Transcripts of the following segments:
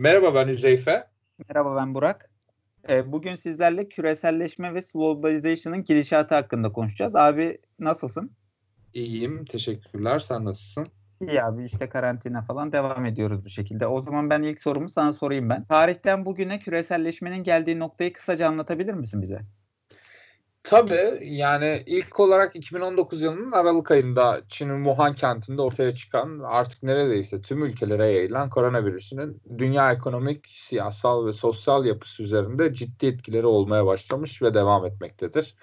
Merhaba ben Üzeyfe. Merhaba ben Burak. Ee, bugün sizlerle küreselleşme ve globalization'ın gidişatı hakkında konuşacağız. Abi nasılsın? İyiyim, teşekkürler. Sen nasılsın? İyi abi işte karantina falan devam ediyoruz bu şekilde. O zaman ben ilk sorumu sana sorayım ben. Tarihten bugüne küreselleşmenin geldiği noktayı kısaca anlatabilir misin bize? Tabii yani ilk olarak 2019 yılının Aralık ayında Çin'in Wuhan kentinde ortaya çıkan artık neredeyse tüm ülkelere yayılan koronavirüsünün dünya ekonomik, siyasal ve sosyal yapısı üzerinde ciddi etkileri olmaya başlamış ve devam etmektedir.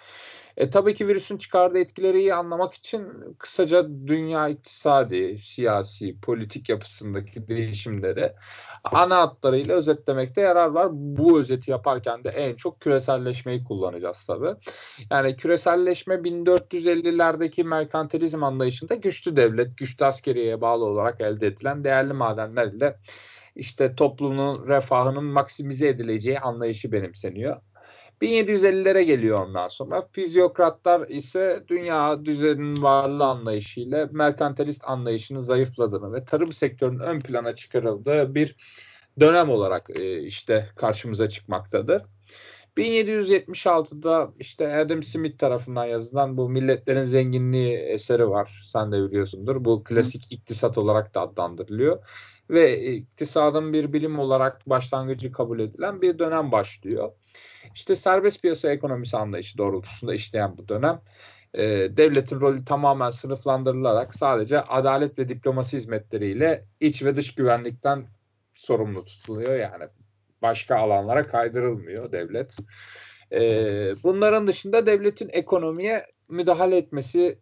E, tabii ki virüsün çıkardığı etkileri iyi anlamak için kısaca dünya iktisadi, siyasi, politik yapısındaki değişimleri ana hatlarıyla özetlemekte yarar var. Bu özeti yaparken de en çok küreselleşmeyi kullanacağız tabii. Yani küreselleşme 1450'lerdeki merkantilizm anlayışında güçlü devlet, güçlü askeriyeye bağlı olarak elde edilen değerli madenlerle işte toplumun refahının maksimize edileceği anlayışı benimseniyor. 1750'lere geliyor ondan sonra. Fizyokratlar ise dünya düzeninin varlığı anlayışıyla merkantilist anlayışının zayıfladığını ve tarım sektörünün ön plana çıkarıldığı bir dönem olarak e, işte karşımıza çıkmaktadır. 1776'da işte Adam Smith tarafından yazılan bu Milletlerin Zenginliği eseri var. Sen de biliyorsundur. Bu klasik Hı. iktisat olarak da adlandırılıyor. Ve iktisadın bir bilim olarak başlangıcı kabul edilen bir dönem başlıyor. İşte serbest piyasa ekonomisi anlayışı doğrultusunda işleyen bu dönem e, devletin rolü tamamen sınıflandırılarak sadece adalet ve diplomasi hizmetleriyle iç ve dış güvenlikten sorumlu tutuluyor. Yani başka alanlara kaydırılmıyor devlet. E, bunların dışında devletin ekonomiye müdahale etmesi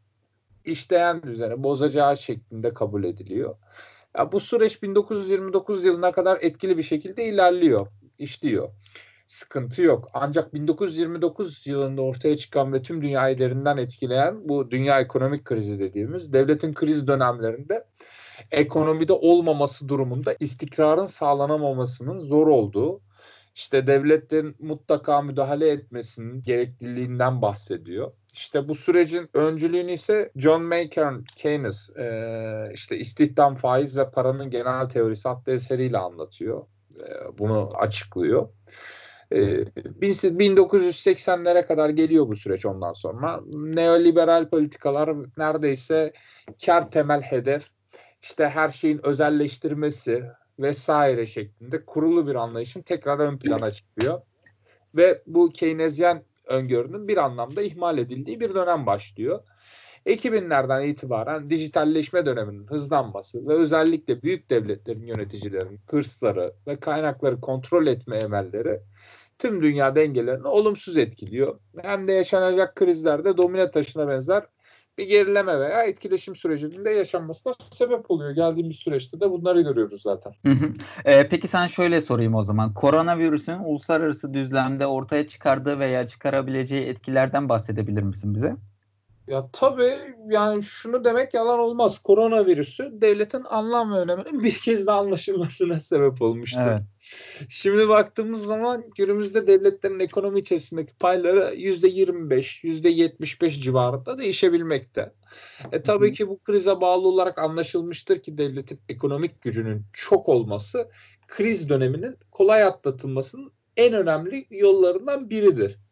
işleyen düzeni bozacağı şeklinde kabul ediliyor. Ya bu süreç 1929 yılına kadar etkili bir şekilde ilerliyor, işliyor sıkıntı yok. Ancak 1929 yılında ortaya çıkan ve tüm dünyayı derinden etkileyen bu dünya ekonomik krizi dediğimiz devletin kriz dönemlerinde ekonomide olmaması durumunda istikrarın sağlanamamasının zor olduğu, işte devletlerin mutlaka müdahale etmesinin gerekliliğinden bahsediyor. İşte bu sürecin öncülüğünü ise John Maynard Keynes e, işte istihdam, faiz ve paranın genel teorisi adlı eseriyle anlatıyor. E, bunu açıklıyor. 1980'lere ee, kadar geliyor bu süreç ondan sonra. Neoliberal politikalar neredeyse kar temel hedef, işte her şeyin özelleştirmesi vesaire şeklinde kurulu bir anlayışın tekrar ön plana çıkıyor. Ve bu Keynesyen öngörünün bir anlamda ihmal edildiği bir dönem başlıyor. 2000'lerden itibaren dijitalleşme döneminin hızlanması ve özellikle büyük devletlerin yöneticilerinin hırsları ve kaynakları kontrol etme emelleri tüm dünya dengelerini olumsuz etkiliyor. Hem de yaşanacak krizlerde domine taşına benzer bir gerileme veya etkileşim sürecinde yaşanmasına sebep oluyor. Geldiğimiz süreçte de bunları görüyoruz zaten. Ee, peki sen şöyle sorayım o zaman. Koronavirüsün uluslararası düzlemde ortaya çıkardığı veya çıkarabileceği etkilerden bahsedebilir misin bize? Ya tabii yani şunu demek yalan olmaz. Koronavirüsü devletin anlam ve öneminin bir kez daha anlaşılmasına sebep olmuştu. Evet. Şimdi baktığımız zaman günümüzde devletlerin ekonomi içerisindeki payları %25, %75 civarında değişebilmekte. E tabii ki bu krize bağlı olarak anlaşılmıştır ki devletin ekonomik gücünün çok olması kriz döneminin kolay atlatılmasının en önemli yollarından biridir.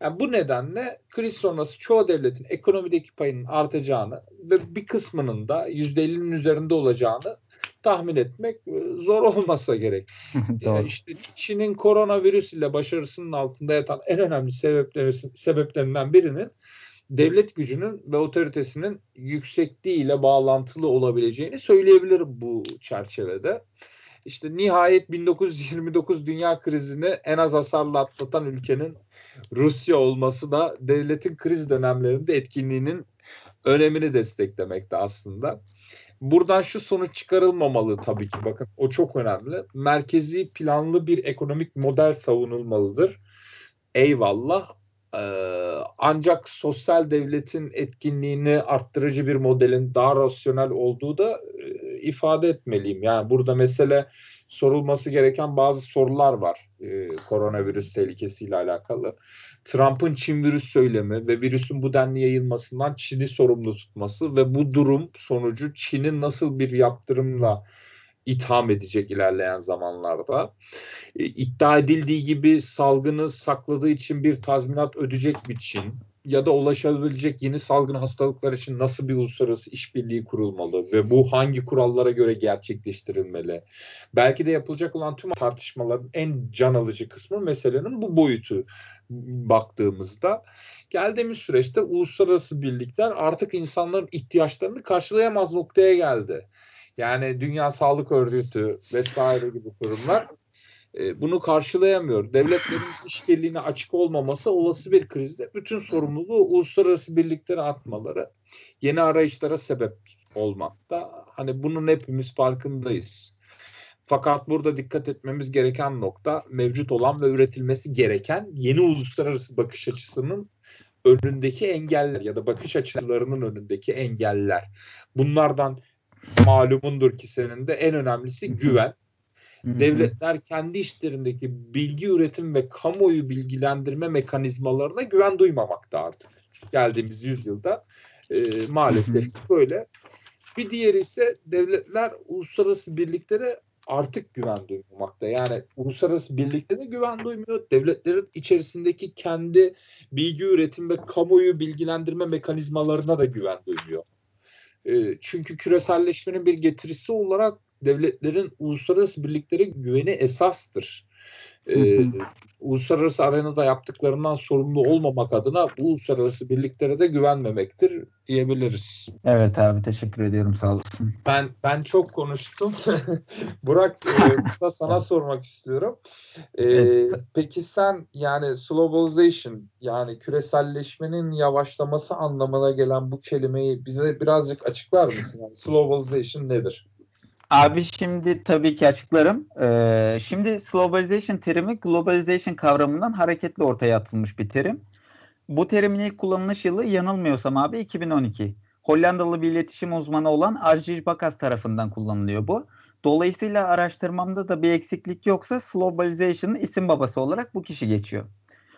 Yani bu nedenle kriz sonrası çoğu devletin ekonomideki payının artacağını ve bir kısmının da %50'nin üzerinde olacağını tahmin etmek e, zor olmasa gerek. yani işte Çin'in koronavirüs ile başarısının altında yatan en önemli sebepleri, sebeplerinden birinin devlet gücünün ve otoritesinin yüksekliği ile bağlantılı olabileceğini söyleyebilirim bu çerçevede. İşte nihayet 1929 dünya krizini en az hasarla atlatan ülkenin Rusya olması da devletin kriz dönemlerinde etkinliğinin önemini desteklemekte aslında. Buradan şu sonuç çıkarılmamalı tabii ki bakın o çok önemli. Merkezi planlı bir ekonomik model savunulmalıdır. Eyvallah ee, ancak sosyal devletin etkinliğini arttırıcı bir modelin daha rasyonel olduğu da e, ifade etmeliyim. Yani burada mesele sorulması gereken bazı sorular var e, koronavirüs tehlikesiyle alakalı. Trump'ın Çin virüs söylemi ve virüsün bu denli yayılmasından Çin'i sorumlu tutması ve bu durum sonucu Çin'in nasıl bir yaptırımla itham edecek ilerleyen zamanlarda. E, iddia edildiği gibi salgını sakladığı için bir tazminat ödeyecek bir Çin ya da ulaşabilecek yeni salgın hastalıklar için nasıl bir uluslararası işbirliği kurulmalı ve bu hangi kurallara göre gerçekleştirilmeli? Belki de yapılacak olan tüm tartışmaların en can alıcı kısmı meselenin bu boyutu baktığımızda geldiğimiz süreçte uluslararası birlikler artık insanların ihtiyaçlarını karşılayamaz noktaya geldi. Yani Dünya Sağlık Örgütü vesaire gibi kurumlar bunu karşılayamıyor. Devletlerin işbirliğine açık olmaması olası bir krizde bütün sorumluluğu uluslararası birliklere atmaları yeni arayışlara sebep olmakta. Hani bunun hepimiz farkındayız. Fakat burada dikkat etmemiz gereken nokta mevcut olan ve üretilmesi gereken yeni uluslararası bakış açısının önündeki engeller ya da bakış açılarının önündeki engeller. Bunlardan malumundur ki senin de en önemlisi güven. Devletler kendi işlerindeki bilgi üretim ve kamuoyu bilgilendirme mekanizmalarına güven duymamakta artık. Geldiğimiz yüzyılda e, maalesef böyle. Bir diğeri ise devletler uluslararası birliklere artık güven duymamakta. Yani uluslararası birliklere güven duymuyor. Devletlerin içerisindeki kendi bilgi üretim ve kamuoyu bilgilendirme mekanizmalarına da güven duymuyor. E, çünkü küreselleşmenin bir getirisi olarak devletlerin uluslararası birliklere güveni esastır. Ee, uluslararası arenada yaptıklarından sorumlu olmamak adına uluslararası birliklere de güvenmemektir diyebiliriz. Evet abi teşekkür ediyorum sağ olasın. Ben ben çok konuştum. Burak e, sana sormak istiyorum. E, evet. Peki sen yani globalization yani küreselleşmenin yavaşlaması anlamına gelen bu kelimeyi bize birazcık açıklar mısın? Yani globalization nedir? Abi şimdi tabii ki açıklarım. Ee, şimdi globalization terimi globalization kavramından hareketli ortaya atılmış bir terim. Bu terimin ilk kullanılış yılı yanılmıyorsam abi 2012. Hollandalı bir iletişim uzmanı olan Ajij Bakas tarafından kullanılıyor bu. Dolayısıyla araştırmamda da bir eksiklik yoksa globalization'ın isim babası olarak bu kişi geçiyor.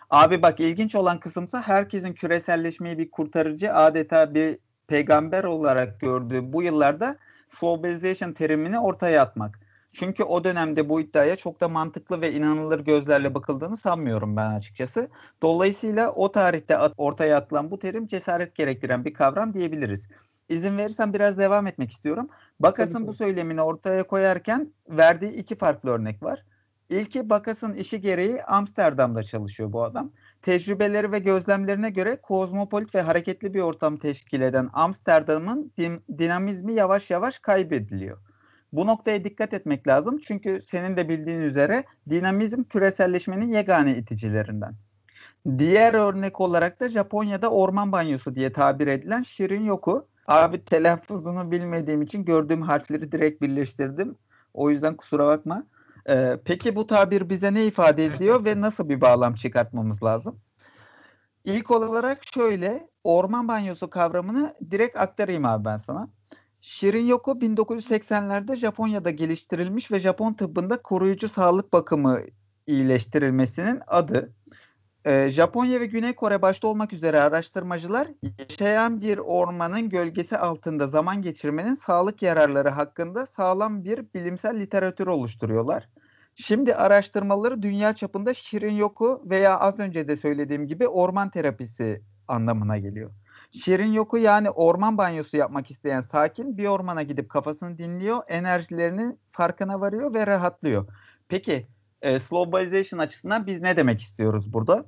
Abi bak ilginç olan kısımsa herkesin küreselleşmeyi bir kurtarıcı adeta bir peygamber olarak gördüğü bu yıllarda globalization terimini ortaya atmak. Çünkü o dönemde bu iddiaya çok da mantıklı ve inanılır gözlerle bakıldığını sanmıyorum ben açıkçası. Dolayısıyla o tarihte ortaya atılan bu terim cesaret gerektiren bir kavram diyebiliriz. İzin verirsen biraz devam etmek istiyorum. Bakas'ın bu söylemini ortaya koyarken verdiği iki farklı örnek var. İlki Bakas'ın işi gereği Amsterdam'da çalışıyor bu adam. Tecrübeleri ve gözlemlerine göre kozmopolit ve hareketli bir ortam teşkil eden Amsterdam'ın din, dinamizmi yavaş yavaş kaybediliyor. Bu noktaya dikkat etmek lazım çünkü senin de bildiğin üzere dinamizm küreselleşmenin yegane iticilerinden. Diğer örnek olarak da Japonya'da orman banyosu diye tabir edilen Shirin Yoku. Abi telaffuzunu bilmediğim için gördüğüm harfleri direkt birleştirdim. O yüzden kusura bakma. Ee, peki bu tabir bize ne ifade ediyor ve nasıl bir bağlam çıkartmamız lazım? İlk olarak şöyle orman banyosu kavramını direkt aktarayım abi ben sana. Shirin Yoko 1980'lerde Japonya'da geliştirilmiş ve Japon tıbbında koruyucu sağlık bakımı iyileştirilmesinin adı. Ee, Japonya ve Güney Kore başta olmak üzere araştırmacılar yaşayan bir ormanın gölgesi altında zaman geçirmenin sağlık yararları hakkında sağlam bir bilimsel literatür oluşturuyorlar. Şimdi araştırmaları dünya çapında şirin yoku veya az önce de söylediğim gibi orman terapisi anlamına geliyor. Şirin yoku yani orman banyosu yapmak isteyen sakin bir ormana gidip kafasını dinliyor, enerjilerinin farkına varıyor ve rahatlıyor. Peki e, slowbalization açısından biz ne demek istiyoruz burada?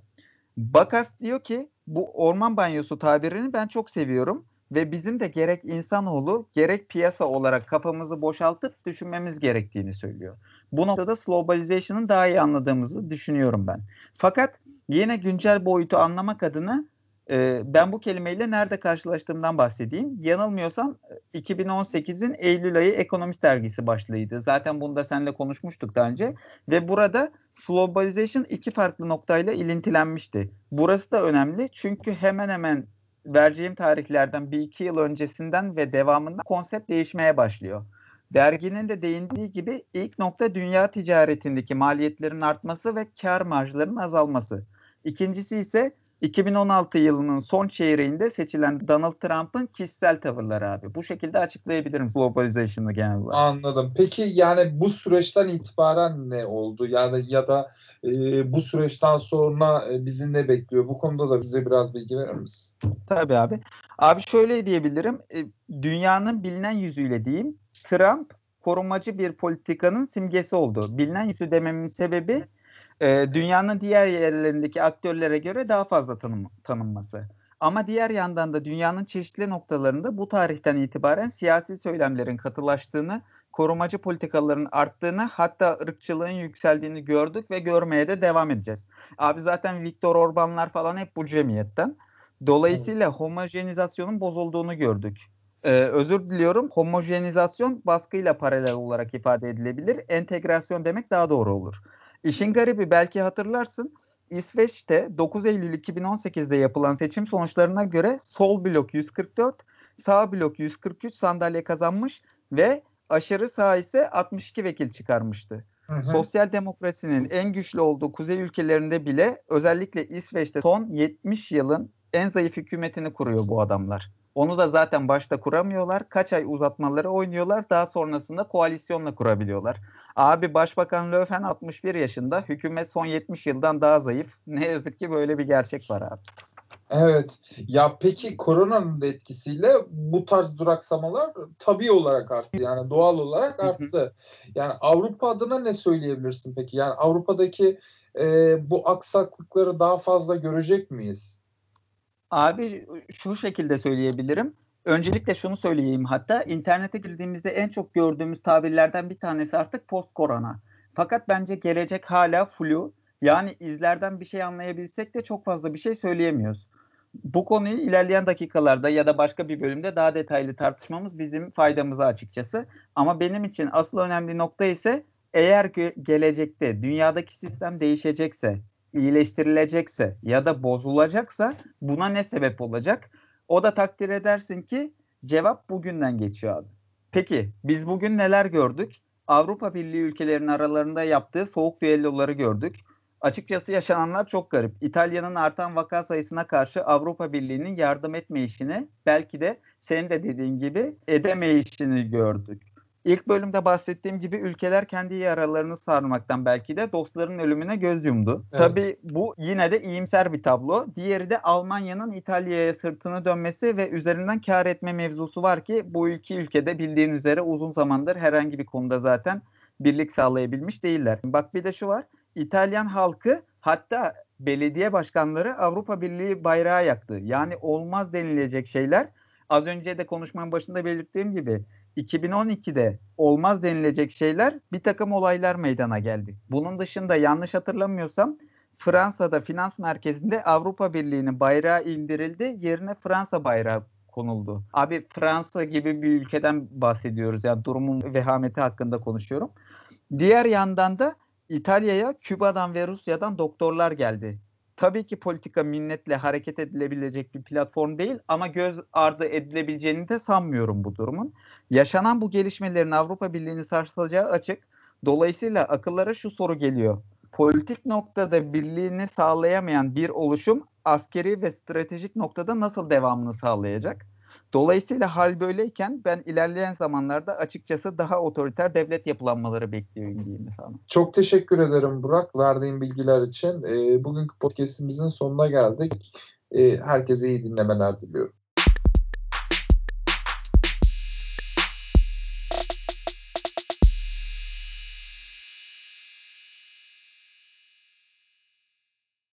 Bakas diyor ki bu orman banyosu tabirini ben çok seviyorum ve bizim de gerek insanoğlu gerek piyasa olarak kafamızı boşaltıp düşünmemiz gerektiğini söylüyor. Bu noktada globalization'ın daha iyi anladığımızı düşünüyorum ben. Fakat yine güncel boyutu anlamak adına e, ben bu kelimeyle nerede karşılaştığımdan bahsedeyim. Yanılmıyorsam 2018'in Eylül ayı Ekonomist dergisi başlığıydı. Zaten bunu da seninle konuşmuştuk daha önce. Ve burada globalization iki farklı noktayla ilintilenmişti. Burası da önemli çünkü hemen hemen vereceğim tarihlerden bir iki yıl öncesinden ve devamında konsept değişmeye başlıyor. Derginin de değindiği gibi ilk nokta dünya ticaretindeki maliyetlerin artması ve kar marjlarının azalması. İkincisi ise 2016 yılının son çeyreğinde seçilen Donald Trump'ın kişisel tavırları abi. Bu şekilde açıklayabilirim globalization'ı genel olarak. Anladım. Peki yani bu süreçten itibaren ne oldu? Yani ya da e, bu süreçten sonra e, bizi ne bekliyor? Bu konuda da bize biraz bilgi verir misin? Tabii abi. Abi şöyle diyebilirim. E, dünyanın bilinen yüzüyle diyeyim. Trump korumacı bir politikanın simgesi oldu. Bilinen yüzü dememin sebebi e, dünyanın diğer yerlerindeki aktörlere göre daha fazla tanım, tanınması. Ama diğer yandan da dünyanın çeşitli noktalarında bu tarihten itibaren siyasi söylemlerin katılaştığını, korumacı politikaların arttığını, hatta ırkçılığın yükseldiğini gördük ve görmeye de devam edeceğiz. Abi zaten Viktor Orbanlar falan hep bu cemiyetten. Dolayısıyla homojenizasyonun bozulduğunu gördük. Ee, özür diliyorum. Homojenizasyon baskıyla paralel olarak ifade edilebilir. Entegrasyon demek daha doğru olur. İşin garibi belki hatırlarsın İsveç'te 9 Eylül 2018'de yapılan seçim sonuçlarına göre sol blok 144, sağ blok 143 sandalye kazanmış ve aşırı sağ ise 62 vekil çıkarmıştı. Hı hı. Sosyal demokrasinin en güçlü olduğu kuzey ülkelerinde bile özellikle İsveç'te son 70 yılın en zayıf hükümetini kuruyor bu adamlar. Onu da zaten başta kuramıyorlar. Kaç ay uzatmaları oynuyorlar. Daha sonrasında koalisyonla kurabiliyorlar. Abi Başbakan Löfven 61 yaşında. Hükümet son 70 yıldan daha zayıf. Ne yazık ki böyle bir gerçek var abi. Evet. Ya peki koronanın da etkisiyle bu tarz duraksamalar tabii olarak arttı. Yani doğal olarak arttı. Yani Avrupa adına ne söyleyebilirsin peki? Yani Avrupa'daki e, bu aksaklıkları daha fazla görecek miyiz? Abi şu şekilde söyleyebilirim. Öncelikle şunu söyleyeyim hatta internete girdiğimizde en çok gördüğümüz tabirlerden bir tanesi artık post korona. Fakat bence gelecek hala flu. Yani izlerden bir şey anlayabilsek de çok fazla bir şey söyleyemiyoruz. Bu konuyu ilerleyen dakikalarda ya da başka bir bölümde daha detaylı tartışmamız bizim faydamıza açıkçası. Ama benim için asıl önemli nokta ise eğer gelecekte dünyadaki sistem değişecekse, iyileştirilecekse ya da bozulacaksa buna ne sebep olacak? O da takdir edersin ki cevap bugünden geçiyor abi. Peki biz bugün neler gördük? Avrupa Birliği ülkelerinin aralarında yaptığı soğuk düelloları gördük. Açıkçası yaşananlar çok garip. İtalya'nın artan vaka sayısına karşı Avrupa Birliği'nin yardım etme işini belki de senin de dediğin gibi edemeyişini gördük. İlk bölümde bahsettiğim gibi ülkeler kendi yaralarını sarmaktan belki de dostların ölümüne göz yumdu. Evet. Tabii bu yine de iyimser bir tablo. Diğeri de Almanya'nın İtalya'ya sırtını dönmesi ve üzerinden kar etme mevzusu var ki bu iki ülkede bildiğin üzere uzun zamandır herhangi bir konuda zaten birlik sağlayabilmiş değiller. Bak bir de şu var. İtalyan halkı hatta belediye başkanları Avrupa Birliği bayrağı yaktı. Yani olmaz denilecek şeyler az önce de konuşmanın başında belirttiğim gibi 2012'de olmaz denilecek şeyler bir takım olaylar meydana geldi. Bunun dışında yanlış hatırlamıyorsam Fransa'da finans merkezinde Avrupa Birliği'nin bayrağı indirildi. Yerine Fransa bayrağı konuldu. Abi Fransa gibi bir ülkeden bahsediyoruz. Yani durumun vehameti hakkında konuşuyorum. Diğer yandan da İtalya'ya Küba'dan ve Rusya'dan doktorlar geldi. Tabii ki politika minnetle hareket edilebilecek bir platform değil ama göz ardı edilebileceğini de sanmıyorum bu durumun. Yaşanan bu gelişmelerin Avrupa Birliği'ni sarsacağı açık. Dolayısıyla akıllara şu soru geliyor. Politik noktada birliğini sağlayamayan bir oluşum askeri ve stratejik noktada nasıl devamını sağlayacak? Dolayısıyla hal böyleyken ben ilerleyen zamanlarda açıkçası daha otoriter devlet yapılanmaları bekliyorum diyeyim sana. Çok teşekkür ederim Burak verdiğin bilgiler için. E, bugünkü podcastimizin sonuna geldik. E, herkese iyi dinlemeler diliyorum.